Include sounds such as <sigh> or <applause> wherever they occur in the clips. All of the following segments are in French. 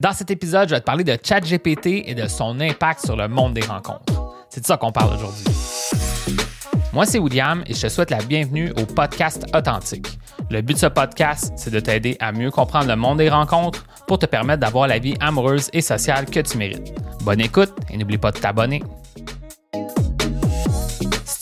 Dans cet épisode, je vais te parler de ChatGPT et de son impact sur le monde des rencontres. C'est de ça qu'on parle aujourd'hui. Moi, c'est William et je te souhaite la bienvenue au podcast Authentique. Le but de ce podcast, c'est de t'aider à mieux comprendre le monde des rencontres pour te permettre d'avoir la vie amoureuse et sociale que tu mérites. Bonne écoute et n'oublie pas de t'abonner.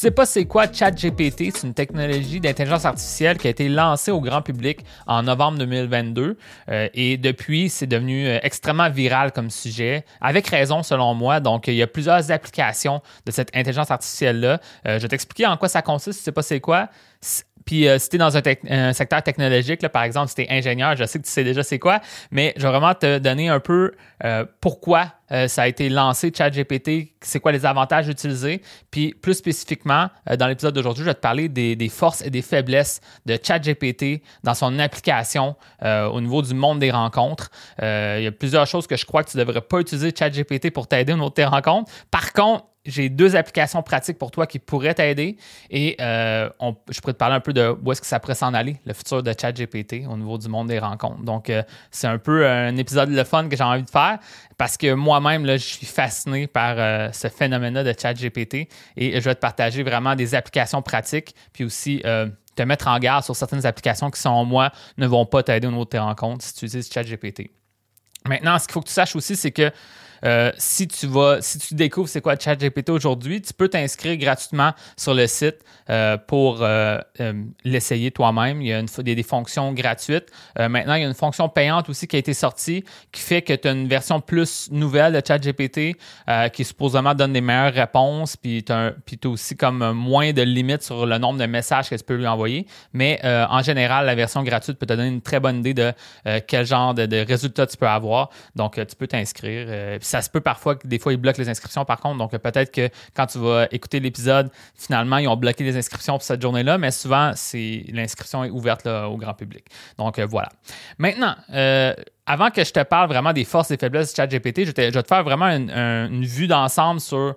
Sais pas c'est quoi ChatGPT, c'est une technologie d'intelligence artificielle qui a été lancée au grand public en novembre 2022 euh, et depuis c'est devenu euh, extrêmement viral comme sujet, avec raison selon moi. Donc il y a plusieurs applications de cette intelligence artificielle là. Euh, je vais t'expliquer en quoi ça consiste. Si tu sais pas c'est quoi. Puis si tu es dans un, secteur technologique, par exemple, si tu es ingénieur, je sais que tu sais déjà c'est quoi, mais je vais vraiment te donner un peu pourquoi euh, ça a été lancé, ChatGPT, c'est quoi les avantages d'utiliser. Puis plus spécifiquement, euh, dans l'épisode d'aujourd'hui, je vais te parler des, forces et des faiblesses de ChatGPT dans son application euh, au niveau du monde des rencontres. il y a plusieurs choses que je crois que tu ne devrais pas utiliser ChatGPT pour t'aider au niveau de tes rencontres. Par contre, j'ai deux applications pratiques pour toi qui pourraient t'aider et euh, je pourrais te parler un peu de où est-ce que ça pourrait s'en aller, le futur de ChatGPT au niveau du monde des rencontres. Donc, euh, c'est un peu un épisode de fun que j'ai envie de faire parce que moi-même, je suis fasciné par euh, ce phénomène-là de ChatGPT et je vais te partager vraiment des applications pratiques puis aussi te mettre en garde sur certaines applications qui, selon moi, ne vont pas t'aider au niveau de tes rencontres si tu utilises ChatGPT. Maintenant, ce qu'il faut que tu saches aussi, c'est que euh, si tu vas, si tu découvres c'est quoi ChatGPT aujourd'hui, tu peux t'inscrire gratuitement sur le site euh, pour euh, l'essayer toi-même. Il y a, des fonctions gratuites. maintenant, il y a une fonction payante aussi qui a été sortie qui fait que tu as une version plus nouvelle de ChatGPT qui supposément donne des meilleures réponses, puis tu as, aussi comme moins de limites sur le nombre de messages que tu peux lui envoyer. Mais en général, la version gratuite peut te donner une très bonne idée de quel genre de, de, résultats tu peux avoir. Donc, tu peux t'inscrire ça se peut parfois que des fois, ils bloquent les inscriptions par contre. Donc, peut-être que quand tu vas écouter l'épisode, finalement, ils ont bloqué les inscriptions pour cette journée-là, mais souvent, l'inscription est ouverte au grand public. Donc, euh, voilà. Maintenant, euh, avant que je te parle vraiment des forces et faiblesses de ChatGPT, je, vais te faire vraiment une vue d'ensemble sur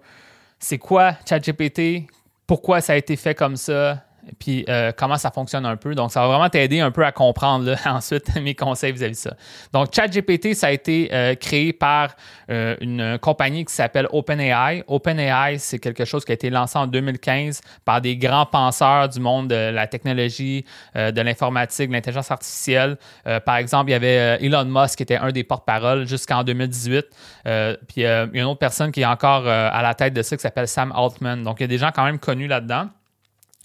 c'est quoi ChatGPT, pourquoi ça a été fait comme ça, puis euh, comment ça fonctionne un peu. Donc, ça va vraiment t'aider un peu à comprendre <laughs> ensuite mes conseils vis-à-vis de ça. Donc, ChatGPT, ça a été euh, créé par euh, une compagnie qui s'appelle OpenAI. OpenAI, c'est quelque chose qui a été lancé en 2015 par des grands penseurs du monde de la technologie, de l'informatique, de l'intelligence artificielle. par exemple, il y avait Elon Musk qui était un des porte-parole jusqu'en 2018. puis il y a une autre personne qui est encore à la tête de ça qui s'appelle Sam Altman. Donc, il y a des gens quand même connus là-dedans.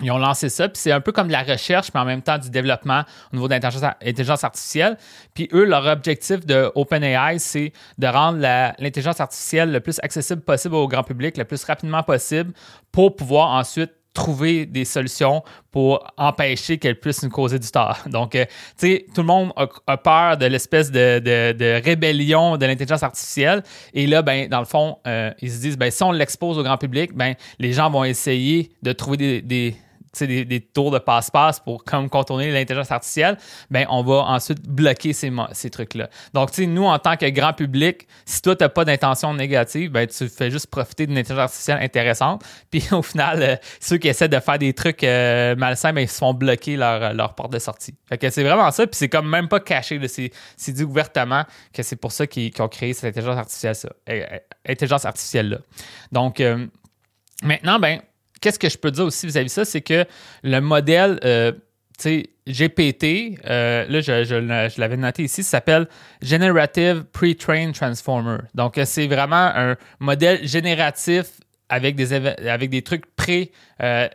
Ils ont lancé ça, puis c'est un peu comme de la recherche, mais en même temps du développement au niveau de l'intelligence artificielle. Puis eux, leur objectif de OpenAI, c'est de rendre l'intelligence artificielle le plus accessible possible au grand public, le plus rapidement possible, pour pouvoir ensuite trouver des solutions pour empêcher qu'elle puisse nous causer du tort. <laughs> Donc, euh, tu sais, tout le monde a, peur de l'espèce de, rébellion de l'intelligence artificielle. Et là, ben, dans le fond, euh, ils se disent, ben, si on l'expose au grand public, ben, les gens vont essayer de trouver des des, des, tours de passe-passe pour comme contourner l'intelligence artificielle, ben on va ensuite bloquer ces, trucs-là. Donc, nous, en tant que grand public, si toi, tu n'as pas d'intention négative, ben tu fais juste profiter d'une intelligence artificielle intéressante. <laughs> Puis au final, euh, ceux qui essaient de faire des trucs euh, malsains, ben, ils se font bloquer leur, leur porte de sortie. Fait que c'est vraiment ça, puis c'est comme même pas caché. C'est dit ouvertement que c'est pour ça qu'ils ont créé cette intelligence artificielle, ça, euh, intelligence artificielle-là. Donc, maintenant, ben qu'est-ce que je peux dire aussi vis-à-vis de ça, c'est que le modèle, euh, tu sais, GPT, euh, là, je, je, l'avais noté ici, s'appelle Generative Pre-Trained Transformer. Donc, c'est vraiment un modèle génératif avec des, avec des trucs pré euh,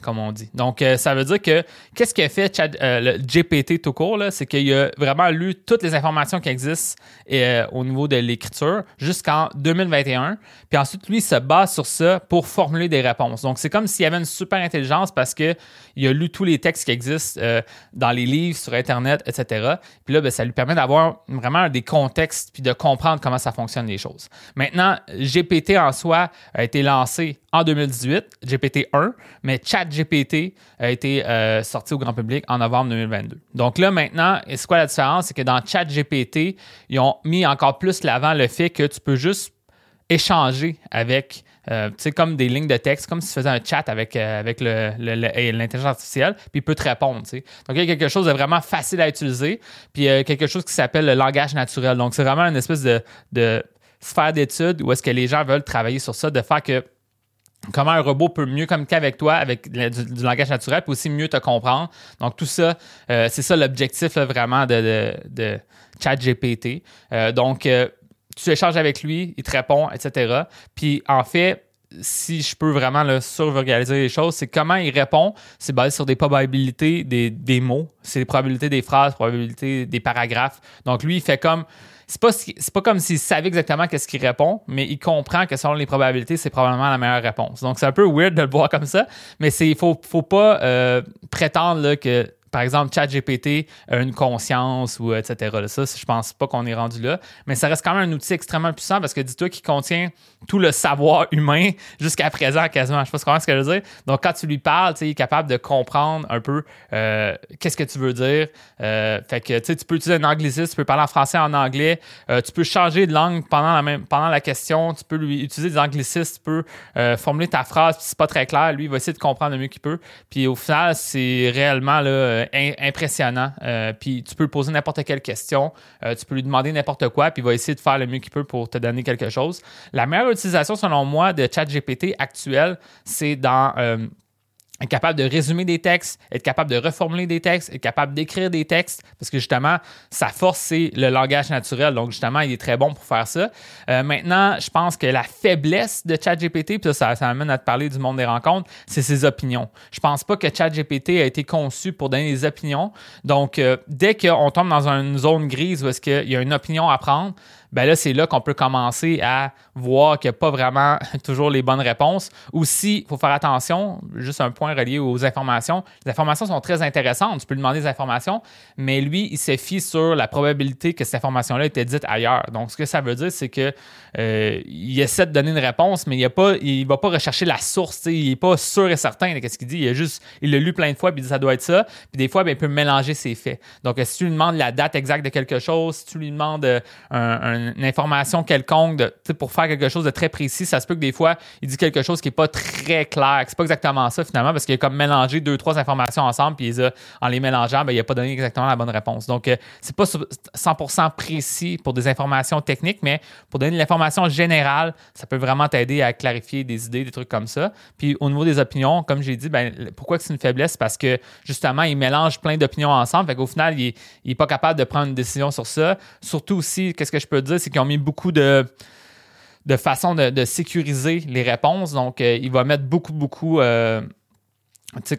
comme on dit. Donc, euh, ça veut dire que qu'est-ce a fait euh, le GPT tout court, c'est qu'il a vraiment lu toutes les informations qui existent au niveau de l'écriture jusqu'en 2021. Puis ensuite, lui, il se base sur ça pour formuler des réponses. Donc, c'est comme s'il y avait une super intelligence parce qu'il a lu tous les textes qui existent dans les livres, sur Internet, etc. Puis là, ben, ça lui permet d'avoir vraiment des contextes puis de comprendre comment ça fonctionne les choses. Maintenant, GPT en soi a été lancé en 2018, GPT-1, mais ChatGPT a été euh, sorti au grand public en novembre 2022. Donc là, maintenant, c'est quoi la différence? C'est que dans ChatGPT, ils ont mis encore plus l'avant le fait que tu peux juste échanger avec, euh, tu sais, comme des lignes de texte, comme si tu faisais un chat avec, euh, avec l'intelligence artificielle, puis il peut te répondre, tu sais. Donc, il y a quelque chose de vraiment facile à utiliser, puis a quelque chose qui s'appelle le langage naturel. Donc, c'est vraiment une espèce de sphère d'études où est-ce que les gens veulent travailler sur ça, de faire que comment un robot peut mieux communiquer avec toi avec du, langage naturel, puis aussi mieux te comprendre. Donc, tout ça, euh, c'est ça l'objectif vraiment de, de, ChatGPT. Euh, donc, euh, tu échanges avec lui, il te répond, etc. Puis, en fait, si je peux vraiment le les choses, c'est comment il répond. C'est basé sur des probabilités des, des mots. C'est les probabilités des phrases, probabilités des paragraphes. Donc, lui, il fait comme c'est pas, pas comme s'il savait exactement qu'est-ce qu'il répond, mais il comprend que selon les probabilités, c'est probablement la meilleure réponse. Donc, c'est un peu weird de le voir comme ça, mais il faut, faut pas euh, prétendre là, que par exemple, ChatGPT a une conscience ou etc. Ça, je pense pas qu'on est rendu là. Mais ça reste quand même un outil extrêmement puissant parce que dis-toi qu'il contient tout le savoir humain jusqu'à présent quasiment. Je sais pas ce que je veux dire. Donc, quand tu lui parles, il est capable de comprendre un peu euh, qu'est-ce que tu veux dire. Euh, fait que tu peux utiliser un anglicisme, tu peux parler en français, en anglais. Euh, tu peux changer de langue pendant la, pendant la question. Tu peux lui utiliser des anglicismes, tu peux formuler ta phrase. Si c'est pas très clair, lui, il va essayer de comprendre le mieux qu'il peut. Puis au final, c'est réellement là, impressionnant. Puis tu peux lui poser n'importe quelle question, tu peux lui demander n'importe quoi, puis il va essayer de faire le mieux qu'il peut pour te donner quelque chose. La meilleure utilisation, selon moi, de ChatGPT actuel, c'est dans être capable de résumer des textes, être capable de reformuler des textes, être capable d'écrire des textes, parce que justement, sa force, c'est le langage naturel. Donc, justement, il est très bon pour faire ça. Euh, maintenant, je pense que la faiblesse de ChatGPT, puis ça, ça amène à te parler du monde des rencontres, c'est ses opinions. Je pense pas que ChatGPT a été conçu pour donner des opinions. Donc, euh, dès qu'on tombe dans une zone grise où est-ce qu'il y a une opinion à prendre, ben là, c'est là qu'on peut commencer à voir qu'il n'y a pas vraiment <laughs> toujours les bonnes réponses. Aussi, il faut faire attention, juste un point relié aux informations. Les informations sont très intéressantes, tu peux lui demander des informations, mais lui, il se fie sur la probabilité que cette information-là ait été dite ailleurs. Donc, ce que ça veut dire, c'est que euh, il essaie de donner une réponse, mais il ne va pas rechercher la source, il n'est pas sûr et certain de ce qu'il dit. Il a juste, il l'a lu plein de fois, puis il dit ça doit être ça. Puis des fois, ben, il peut mélanger ses faits. Donc, si tu lui demandes la date exacte de quelque chose, si tu lui demandes euh, un une information quelconque pour faire quelque chose de très précis, ça se peut que des fois, il dit quelque chose qui n'est pas très clair, c'est pas exactement ça finalement, parce qu'il a comme mélangé deux, trois informations ensemble, puis en les mélangeant, ben, il n'a pas donné exactement la bonne réponse. Donc, euh, c'est pas 100% précis pour des informations techniques, mais pour donner de l'information générale, ça peut vraiment t'aider à clarifier des idées, des trucs comme ça. Puis au niveau des opinions, comme j'ai dit, ben, pourquoi c'est une faiblesse? Parce que justement, il mélange plein d'opinions ensemble, fait qu'au final, il n'est pas capable de prendre une décision sur ça. Surtout aussi, qu'est-ce que je peux dire, c'est qu'ils ont mis beaucoup de de de, sécuriser les réponses. Donc, euh, il va mettre beaucoup, beaucoup euh,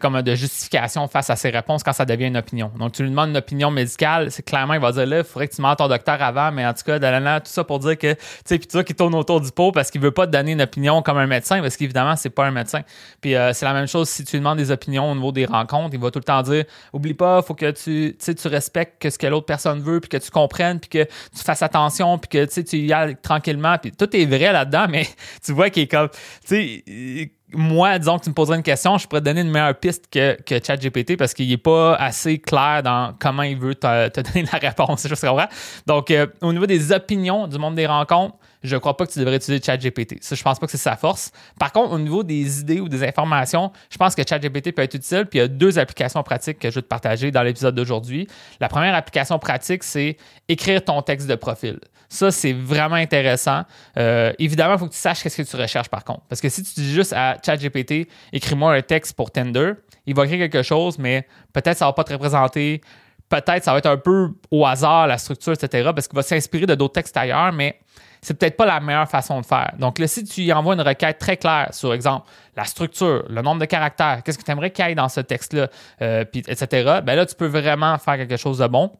comme de justification face à ses réponses quand ça devient une opinion. Donc, tu lui demandes une opinion médicale, c'est clairement, il va dire là, il faudrait que tu demandes ton docteur avant, mais en tout cas, tout ça pour dire que, tu sais, puis tout qui tourne autour du pot parce qu'il veut pas te donner une opinion comme un médecin, parce qu'évidemment, c'est pas un médecin. Puis, euh, c'est la même chose si tu lui demandes des opinions au niveau des rencontres, il va tout le temps dire, oublie pas, faut que tu, tu respectes ce que l'autre personne veut, puis que tu comprennes, puis que tu fasses attention, puis que, tu y ailles tranquillement, puis tout est vrai là-dedans, <laughs> mais tu vois qu'il est comme, tu sais, moi, disons que tu me poserais une question, je pourrais te donner une meilleure piste que, que ChatGPT parce qu'il n'est pas assez clair dans comment il veut te, <laughs> donner la réponse. Je vrai. Donc, euh, au niveau des opinions du monde des rencontres, je ne crois pas que tu devrais utiliser ChatGPT. Ça, je pense pas que c'est sa force. Par contre, au niveau des idées ou des informations, je pense que ChatGPT peut être utile. Puis il y a deux applications pratiques que je vais te partager dans l'épisode d'aujourd'hui. La première application pratique, c'est écrire ton texte de profil. Ça, c'est vraiment intéressant. Euh, évidemment, il faut que tu saches qu'est-ce que tu recherches par contre. Parce que si tu dis juste à ChatGPT, écris-moi un texte pour Tinder, il va écrire quelque chose, mais peut-être ça va pas te représenter. Peut-être ça va être un peu au hasard, la structure, etc. Parce qu'il va s'inspirer de d'autres textes ailleurs, mais c'est peut-être pas la meilleure façon de faire. Donc là, si tu y envoies une requête très claire sur, exemple, la structure, le nombre de caractères, qu'est-ce que tu aimerais qu'il y ait dans ce texte-là, euh, etc., ben là, tu peux vraiment faire quelque chose de bon.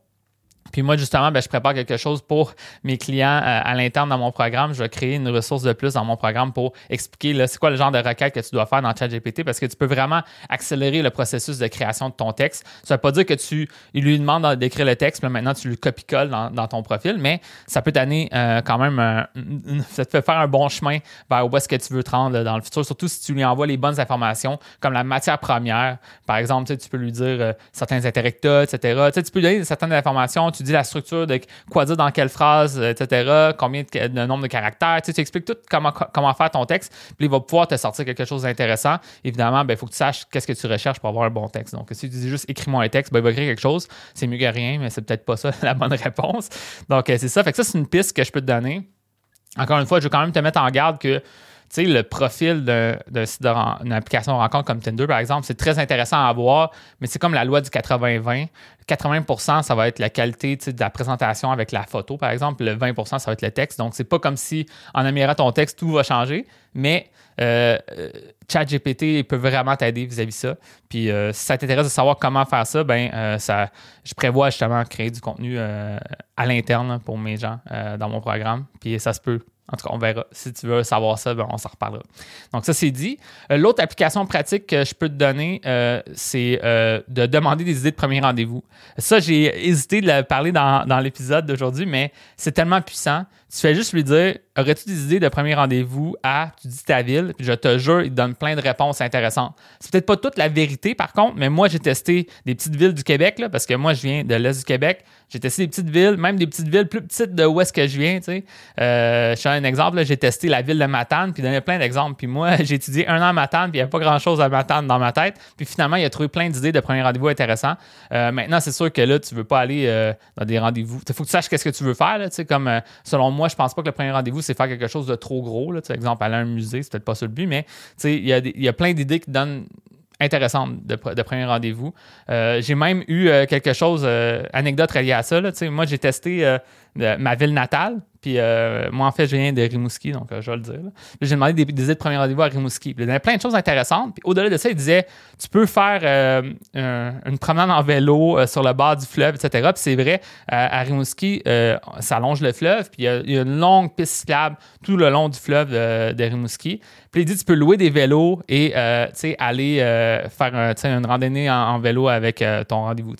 Puis moi, justement, ben, je prépare quelque chose pour mes clients euh, à l'interne dans mon programme. Je vais créer une ressource de plus dans mon programme pour expliquer c'est quoi le genre de requête que tu dois faire dans ChatGPT parce que tu peux vraiment accélérer le processus de création de ton texte. Ça ne veut pas dire que tu il lui demande d'écrire le texte, mais maintenant tu le copie-colles dans, ton profil, mais ça peut t'amener euh, quand même, ça te fait faire un bon chemin vers où est-ce que tu veux te rendre dans le futur, surtout si tu lui envoies les bonnes informations comme la matière première. Par exemple, tu peux lui dire euh, certains intérêts etc. Tu, peux lui donner certaines informations, tu dis la structure de quoi dire dans quelle phrase, etc., combien de, nombre de caractères. Tu, tu expliques tout comment, comment faire ton texte, puis il va pouvoir te sortir quelque chose d'intéressant. Évidemment, il ben, faut que tu saches qu'est-ce que tu recherches pour avoir un bon texte. Donc, si tu dis juste écris-moi un texte, ben, il va écrire quelque chose. C'est mieux que rien, mais c'est peut-être pas ça <laughs> la bonne réponse. Donc, c'est ça. Fait que ça, c'est une piste que je peux te donner. Encore une fois, je veux quand même te mettre en garde que tu le profil d'une application de rencontre comme Tinder, par exemple, c'est très intéressant à voir, mais c'est comme la loi du 80-20. 80% ça va être la qualité de la présentation avec la photo, par exemple. Le 20% ça va être le texte. Donc, c'est pas comme si en améliorant ton texte, tout va changer, mais euh, euh ChatGPT peut vraiment t'aider vis-à-vis de ça. Puis, euh, si ça t'intéresse de savoir comment faire ça, ben, euh, ça, je prévois justement créer du contenu à l'interne pour mes gens dans mon programme. Puis, ça se peut en tout cas, on verra. Si tu veux savoir ça, ben, on s'en reparlera. Donc, ça, c'est dit. Euh, l'autre application pratique que je peux te donner, euh, c'est euh, de demander des idées de premier rendez-vous. Ça, j'ai hésité de le parler dans, dans l'épisode d'aujourd'hui, mais c'est tellement puissant. Tu fais juste lui dire Aurais-tu des idées de premier rendez-vous à, tu dis ta ville, puis je te jure, il te donne plein de réponses intéressantes. C'est peut-être pas toute la vérité, par contre, mais moi, j'ai testé des petites villes du Québec, là, parce que moi, je viens de l'Est du Québec. J'ai testé des petites villes, même des petites villes plus petites de où est-ce que je viens, tu sais. Euh, je fais un exemple, j'ai testé la ville de Matane, puis il donnait plein d'exemples. Puis moi, <laughs> j'ai étudié un an à Matane, puis il n'y avait pas grand-chose à Matane dans ma tête. Puis finalement, il a trouvé plein d'idées de premier rendez-vous intéressants. Euh, maintenant, c'est sûr que là, tu veux pas aller euh, dans des rendez-vous. Il faut que tu saches qu'est-ce que tu veux faire, tu sais, comme, selon moi, je pense pas que le premier rendez-vous, c'est faire quelque chose de trop gros. Là, exemple, aller à un musée, c'est peut-être pas ça le but, mais il y, a y a plein d'idées qui donnent intéressantes de, de premier rendez-vous. Euh, j'ai même eu euh, quelque chose, euh, anecdote reliée à ça. Là, moi, j'ai testé ma ville natale. Puis moi, en fait, je viens de Rimouski, donc je vais le dire. J'ai demandé des, idées de premier rendez-vous à Rimouski. il y avait plein de choses intéressantes. Puis au-delà de ça, il disait tu peux faire une promenade en vélo sur le bord du fleuve, etc. Puis c'est vrai, à Rimouski, ça longe le fleuve. Puis il y, a, une longue piste cyclable tout le long du fleuve de Rimouski. Puis il dit tu peux louer des vélos et aller faire une randonnée en, vélo avec ton rendez-vous.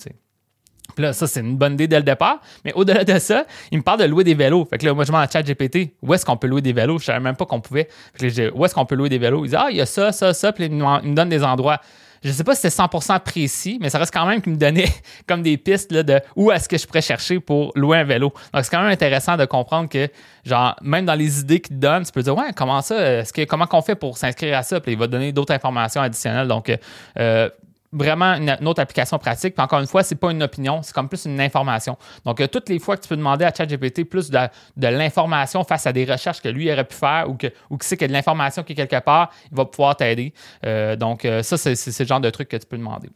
Puis là, ça, c'est une bonne idée dès le départ. Mais au-delà de ça, il me parle de louer des vélos. Fait que là, moi, je demande à ChatGPT, où est-ce qu'on peut louer des vélos? Je savais même pas qu'on pouvait. Fait que là, où est-ce qu'on peut louer des vélos? Il dit, ah, il y a ça, ça, ça. Puis il me donne des endroits. Je sais pas si c'est 100% précis, mais ça reste quand même qu'il me donnait <laughs> comme des pistes là, de où est-ce que je pourrais chercher pour louer un vélo. Donc, c'est quand même intéressant de comprendre que, genre, même dans les idées qu'il te donne, tu peux dire, ouais, comment ça, est-ce que, comment qu'on fait pour s'inscrire à ça? Puis il va donner d'autres informations additionnelles. Donc, euh, vraiment une, autre application pratique. Puis encore une fois, c'est pas une opinion, c'est comme plus une information. Donc, euh, toutes les fois que tu peux demander à ChatGPT plus de, l'information face à des recherches que lui aurait pu faire ou que ou sait qu'il y a de l'information qui est quelque part, il va pouvoir t'aider. Euh, donc, euh, ça, c'est, c'est, le genre de truc que tu peux demander.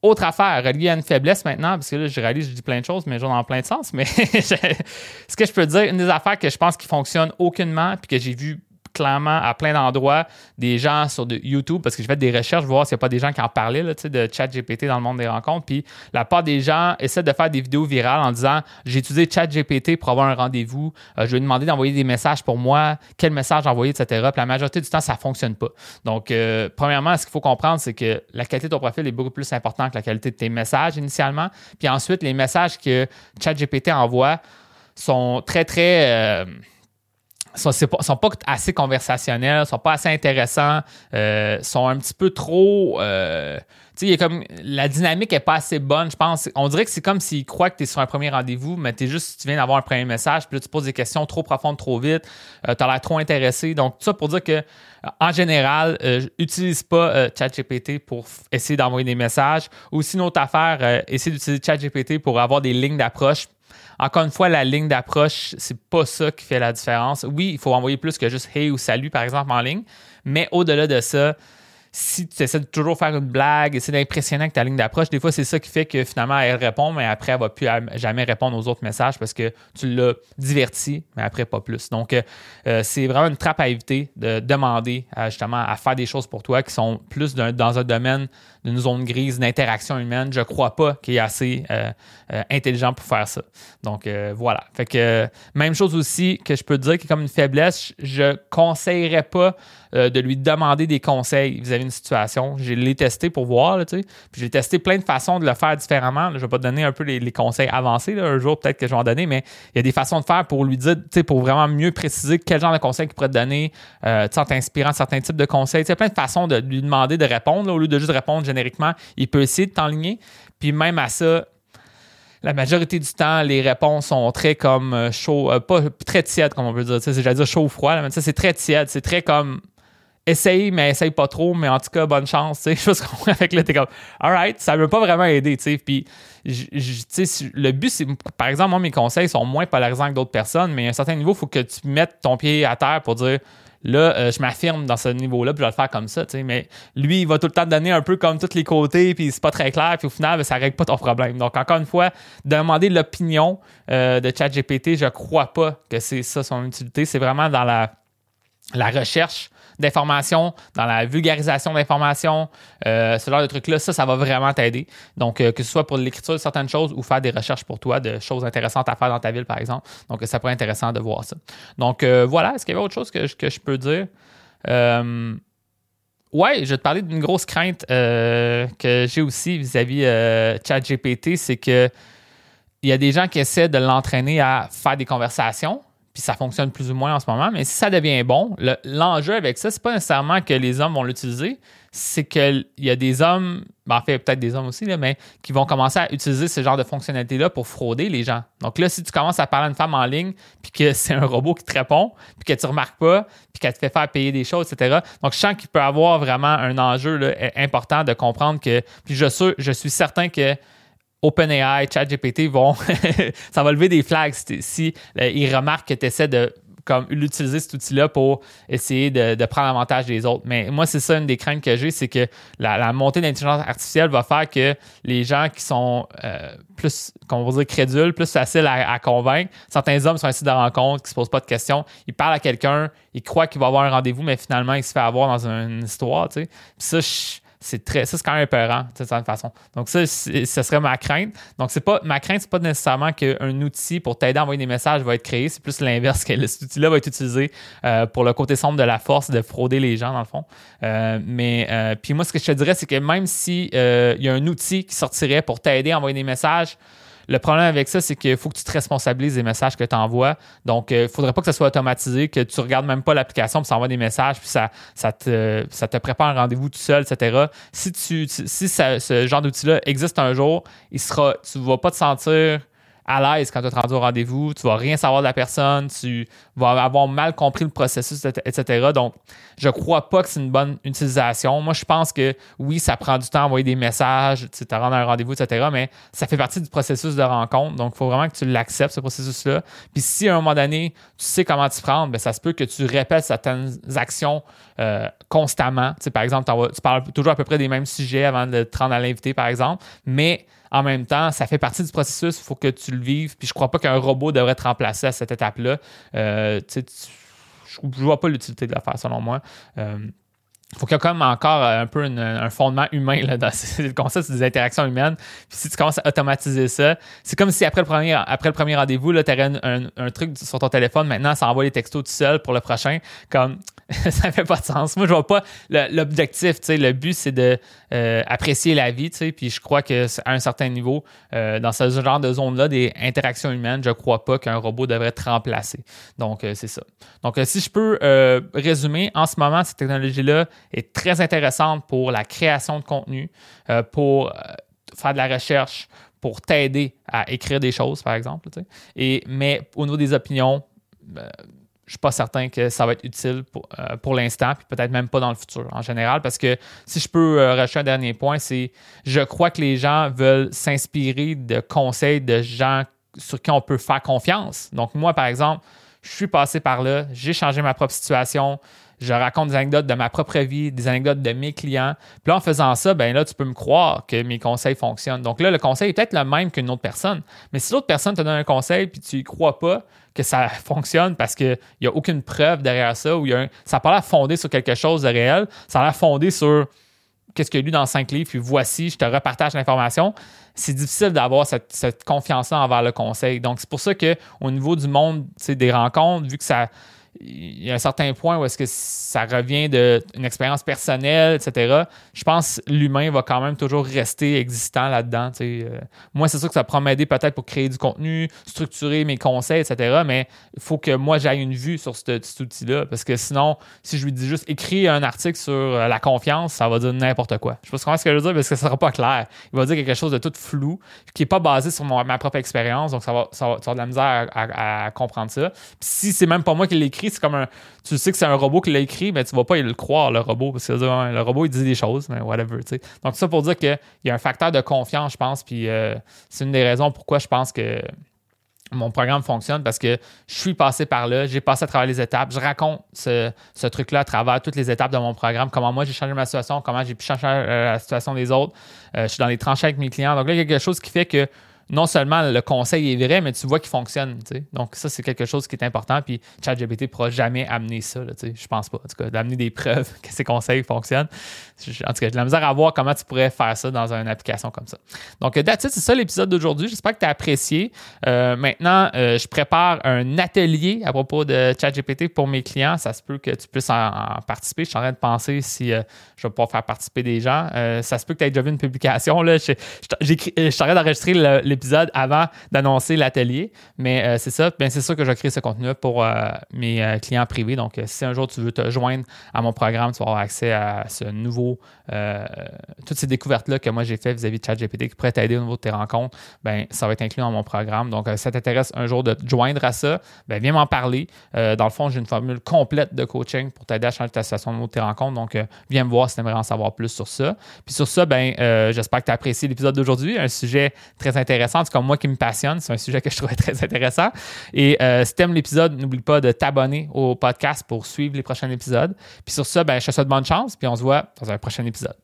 Autre affaire, reliée à une faiblesse maintenant, parce que là, je réalise, je dis plein de choses, mais genre dans plein de sens. Mais <laughs> ce que je peux dire, une des affaires que je pense qui fonctionne aucunement, puis que j'ai vu clairement à plein d'endroits des gens sur de YouTube parce que j'ai fait des recherches, voir s'il n'y a pas des gens qui en parlaient là, de chat GPT dans le monde des rencontres. Puis la part des gens essaient de faire des vidéos virales en disant j'ai utilisé chat GPT pour avoir un rendez-vous, euh, je vais demander d'envoyer des messages pour moi, quel message envoyer, etc. Puis la majorité du temps, ça ne fonctionne pas. Donc, euh, premièrement, ce qu'il faut comprendre, c'est que la qualité de ton profil est beaucoup plus importante que la qualité de tes messages initialement. Puis ensuite, les messages que ChatGPT envoie sont très, très. Euh, sont, sont pas assez conversationnels, sont pas assez intéressants, euh, sont un petit peu trop. Euh, tu sais, comme la dynamique est pas assez bonne, je pense. On dirait que c'est comme s'ils croient que tu es sur un premier rendez-vous, mais tu es juste, tu viens d'avoir un premier message, puis là, tu poses des questions trop profondes, trop vite, euh, as l'air trop intéressé. Donc, tout ça pour dire que, en général, utilise pas ChatGPT pour essayer d'envoyer des messages. Ou sinon, ta affaire, essayer d'utiliser ChatGPT pour avoir des lignes d'approche encore une fois, la ligne d'approche, c'est pas ça qui fait la différence. Oui, il faut envoyer plus que juste hey ou salut, par exemple, en ligne. Mais au-delà de ça, si tu essaies de toujours faire une blague, essayer d'impressionner avec ta ligne d'approche, des fois, c'est ça qui fait que finalement, elle répond, mais après, elle va plus jamais répondre aux autres messages parce que tu l'as diverti, mais après, pas plus. Donc, euh, euh, c'est vraiment une trappe à éviter de demander justement à faire des choses pour toi qui sont plus dans un domaine d'une zone grise d'interaction humaine. Je crois pas qu'il est assez euh, euh, intelligent pour faire ça. Donc euh, voilà. Fait que même chose aussi que je peux dire qui est comme une faiblesse, je conseillerais pas de lui demander des conseils vis-à-vis d'une situation. Je l'ai testé pour voir, sais. Puis j'ai testé plein de façons de le faire différemment. je vais pas te donner un peu les, conseils avancés. Un jour, peut-être que je vais en donner, mais il y a des façons de faire pour lui dire, pour vraiment mieux préciser quel genre de conseils qu'il pourrait te donner, en t'inspirant certains types de conseils. Il y a plein de façons de lui demander de répondre au lieu de juste répondre génériquement, il peut essayer de t'enligner. Puis même à ça, la majorité du temps, les réponses sont très comme euh, chaud, euh, pas très tièdes, comme on peut dire. J'allais dire chaud ou froid, c'est très tiède. C'est très comme essaye, mais essaye pas trop, mais en tout cas, bonne chance. Je sais <laughs> qu'on avec là, t'es comme, alright, ça veut pas vraiment aider. Puis, le but, c'est, par exemple, moi, mes conseils sont moins polarisants que d'autres personnes, mais à un certain niveau, il faut que tu mettes ton pied à terre pour dire, là, euh, je m'affirme dans ce niveau-là, puis je vais le faire comme ça, Mais lui, il va tout le temps te donner un peu comme tous les côtés, puis c'est pas très clair, puis au final, ben, ça règle pas ton problème. Donc, encore une fois, demander l'opinion euh, de ChatGPT, je crois pas que c'est ça son utilité. C'est vraiment dans la, la recherche d'informations, dans la vulgarisation d'informations, euh, ce genre de trucs-là, ça, ça va vraiment t'aider. Donc, euh, que ce soit pour l'écriture de certaines choses ou faire des recherches pour toi de choses intéressantes à faire dans ta ville, par exemple. Donc, ça pourrait être intéressant de voir ça. Donc, euh, voilà. Est-ce qu'il y avait autre chose que, que je peux dire? Ouais, je vais te parler d'une grosse crainte que j'ai aussi vis-à-vis -vis, ChatGPT, c'est que il y a des gens qui essaient de l'entraîner à faire des conversations, puis ça fonctionne plus ou moins en ce moment. Mais si ça devient bon, l'enjeu avec ça, c'est pas nécessairement que les hommes vont l'utiliser, c'est qu'il y a des hommes, ben, en fait, peut-être des hommes aussi, là, mais qui vont commencer à utiliser ce genre de fonctionnalité-là pour frauder les gens. Donc là, si tu commences à parler à une femme en ligne, puis que c'est un robot qui te répond, puis que tu remarques pas, puis qu'elle te fait faire payer des choses, etc. Donc, je sens qu'il peut avoir vraiment un enjeu important de comprendre que, puis je suis certain que OpenAI, ChatGPT vont, <laughs> ça va lever des flags si, euh, ils remarquent que tu essaies de comme l'utiliser cet outil-là pour essayer de, prendre avantage des autres. Mais moi, c'est ça une des craintes que j'ai, c'est que la, montée de l'intelligence artificielle va faire que les gens qui sont euh, plus, comment on va dire, crédules, plus faciles à, convaincre, certains hommes sont assis de rencontre, qui se posent pas de questions, ils parlent à quelqu'un, ils croient qu'il va avoir un rendez-vous, mais finalement, il se fait avoir dans une histoire, tu sais. ça, je, c'est très ça c'est quand même épeurant de cette façon. Donc ça ce serait ma crainte. Donc c'est pas ma crainte c'est pas nécessairement qu'un outil pour t'aider à envoyer des messages va être créé. C'est plus l'inverse que cet outil là va être utilisé euh, pour le côté sombre de la force de frauder les gens dans le fond. Euh, mais euh, puis moi ce que je te dirais c'est que même si il y a un outil qui sortirait pour t'aider à envoyer des messages le problème avec ça, c'est qu'il faut que tu te responsabilises des messages que tu envoies. Donc, il euh, faudrait pas que ça soit automatisé, que tu regardes même pas l'application, puis ça envoie des messages, puis ça, ça, te, ça te prépare un rendez-vous tout seul, etc. Si, tu, si ce genre d'outil-là existe un jour, il sera, tu ne vas pas te sentir à l'aise quand tu es rendu au rendez-vous, tu vas rien savoir de la personne, tu vas avoir mal compris le processus, etc. Donc, je crois pas que c'est une bonne utilisation. Moi, je pense que oui, ça prend du temps à envoyer des messages, tu te rendre à un rendez-vous, etc. Mais ça fait partie du processus de rencontre. Donc, il faut vraiment que tu l'acceptes, ce processus-là. Puis si à un moment donné, tu sais comment t'y prendre, bien, ça se peut que tu répètes certaines actions euh, constamment. Tu sais, par exemple, tu parles toujours à peu près des mêmes sujets avant de te rendre à l'invité, par exemple. Mais en même temps, ça fait partie du processus, il faut que tu le vives. Puis je crois pas qu'un robot devrait te remplacer à cette étape-là. Euh, je ne vois pas l'utilité de le faire, selon moi. Euh, il faut qu'il y ait même encore un peu un fondement humain dans <laughs> le concept des interactions humaines. Puis si tu commences à automatiser ça, c'est comme si après le premier, après le premier rendez-vous, tu aurais un, truc sur ton téléphone, maintenant ça envoie les textos tout seul pour le prochain. Comme <laughs> ça fait pas de sens. Moi, je vois pas l'objectif. Le but, c'est de euh, apprécier la vie. Puis je crois que à un certain niveau, euh, dans ce genre de zone-là, des interactions humaines, je crois pas qu'un robot devrait te remplacer. Donc, euh, c'est ça. Donc, si je peux résumer, en ce moment, cette technologie-là est très intéressante pour la création de contenu, pour faire de la recherche, pour t'aider à écrire des choses, par exemple. Et, mais au niveau des opinions, je suis pas certain que ça va être utile pour, euh, pour l'instant, puis peut-être même pas dans le futur en général, parce que si je peux euh, un dernier point, c'est je crois que les gens veulent s'inspirer de conseils de gens sur qui on peut faire confiance. Donc moi, par exemple, je suis passé par là, j'ai changé ma propre situation, je raconte des anecdotes de ma propre vie, des anecdotes de mes clients. Puis là, en faisant ça, ben là, tu peux me croire que mes conseils fonctionnent. Donc là, le conseil est peut-être le même qu'une autre personne. Mais si l'autre personne te donne un conseil puis tu y crois pas que ça fonctionne parce qu'il n'y a aucune preuve derrière ça, ou ça n'a pas l'air fondé sur quelque chose de réel, ça a l'air fondé sur qu'est-ce qu'il y a lu dans cinq livres, puis voici, je te repartage l'information. C'est difficile d'avoir cette, cette confiance-là envers le conseil. Donc, c'est pour ça qu'au niveau du monde des rencontres, vu que ça il y a un certain point où est-ce que ça revient d'une expérience personnelle, etc. Je pense que l'humain va quand même toujours rester existant là-dedans. Euh. moi, c'est sûr que ça pourra m'aider peut-être pour créer du contenu, structurer mes conseils, etc. Mais il faut que moi, j'aille une vue sur cet outil-là. Parce que sinon, si je lui dis juste écris un article sur euh, la confiance, ça va dire n'importe quoi. Je sais pas ce que je veux dire parce que ça sera pas clair. Il va dire quelque chose de tout flou, qui n'est pas basé sur ma propre expérience. Donc, ça va, ça va, avoir de la misère à, comprendre ça. Puis si c'est même pas moi qui l'écris, c'est comme un. Tu sais que c'est un robot qui l'a écrit, mais tu vas pas le croire, le robot, parce que le robot, il dit des choses, mais whatever, tu sais. Donc, ça pour dire qu'il y a un facteur de confiance, je pense, puis euh, c'est une des raisons pourquoi je pense que mon programme fonctionne parce que je suis passé par là, j'ai passé à travers les étapes, je raconte ce, truc-là à travers toutes les étapes de mon programme, comment moi j'ai changé ma situation, comment j'ai pu changer euh, la situation des autres. Euh, je suis dans les tranchées avec mes clients. Donc là, il y a quelque chose qui fait que non seulement le conseil est vrai, mais tu vois qu'il fonctionne. Donc, ça, c'est quelque chose qui est important. Puis, ChatGPT ne pourra jamais amener ça. Là, je pense pas. En tout cas, d'amener des preuves <laughs> que ces conseils fonctionnent. En tout cas, j'ai la misère à voir comment tu pourrais faire ça dans une application comme ça. Donc, that's it, c'est ça l'épisode d'aujourd'hui. J'espère que tu as apprécié. Euh, maintenant, euh, je prépare un atelier à propos de ChatGPT pour mes clients. Ça se peut que tu puisses en, participer. Je suis en train de penser si euh, je vais pouvoir faire participer des gens. ça se peut que tu aies déjà vu une publication. Là. Je, je, suis en train d'enregistrer le épisode avant d'annoncer l'atelier. Mais euh, c'est ça. Bien, c'est sûr que je crée ce contenu pour euh, mes euh, clients privés. Donc, si un jour tu veux te joindre à mon programme, tu vas avoir accès à ce nouveau, toutes ces découvertes-là que moi j'ai fait vis-à-vis de ChatGPT qui pourraient t'aider au niveau de tes rencontres. Ben, ça va être inclus dans mon programme. Donc, si ça t'intéresse un jour de te joindre à ça, ben, viens m'en parler. dans le fond, j'ai une formule complète de coaching pour t'aider à changer ta situation au niveau de tes rencontres. Donc, viens me voir si tu aimerais en savoir plus sur ça. Puis sur ça, ben, j'espère que tu as apprécié l'épisode d'aujourd'hui. Un sujet très intéressant c'est comme moi qui me passionne. C'est un sujet que je trouvais <laughs> très intéressant. Et euh, si tu aimes l'épisode, n'oublie pas de t'abonner au podcast pour suivre les prochains épisodes. Puis sur ça, ben, je te souhaite bonne chance, puis on se voit dans un prochain épisode.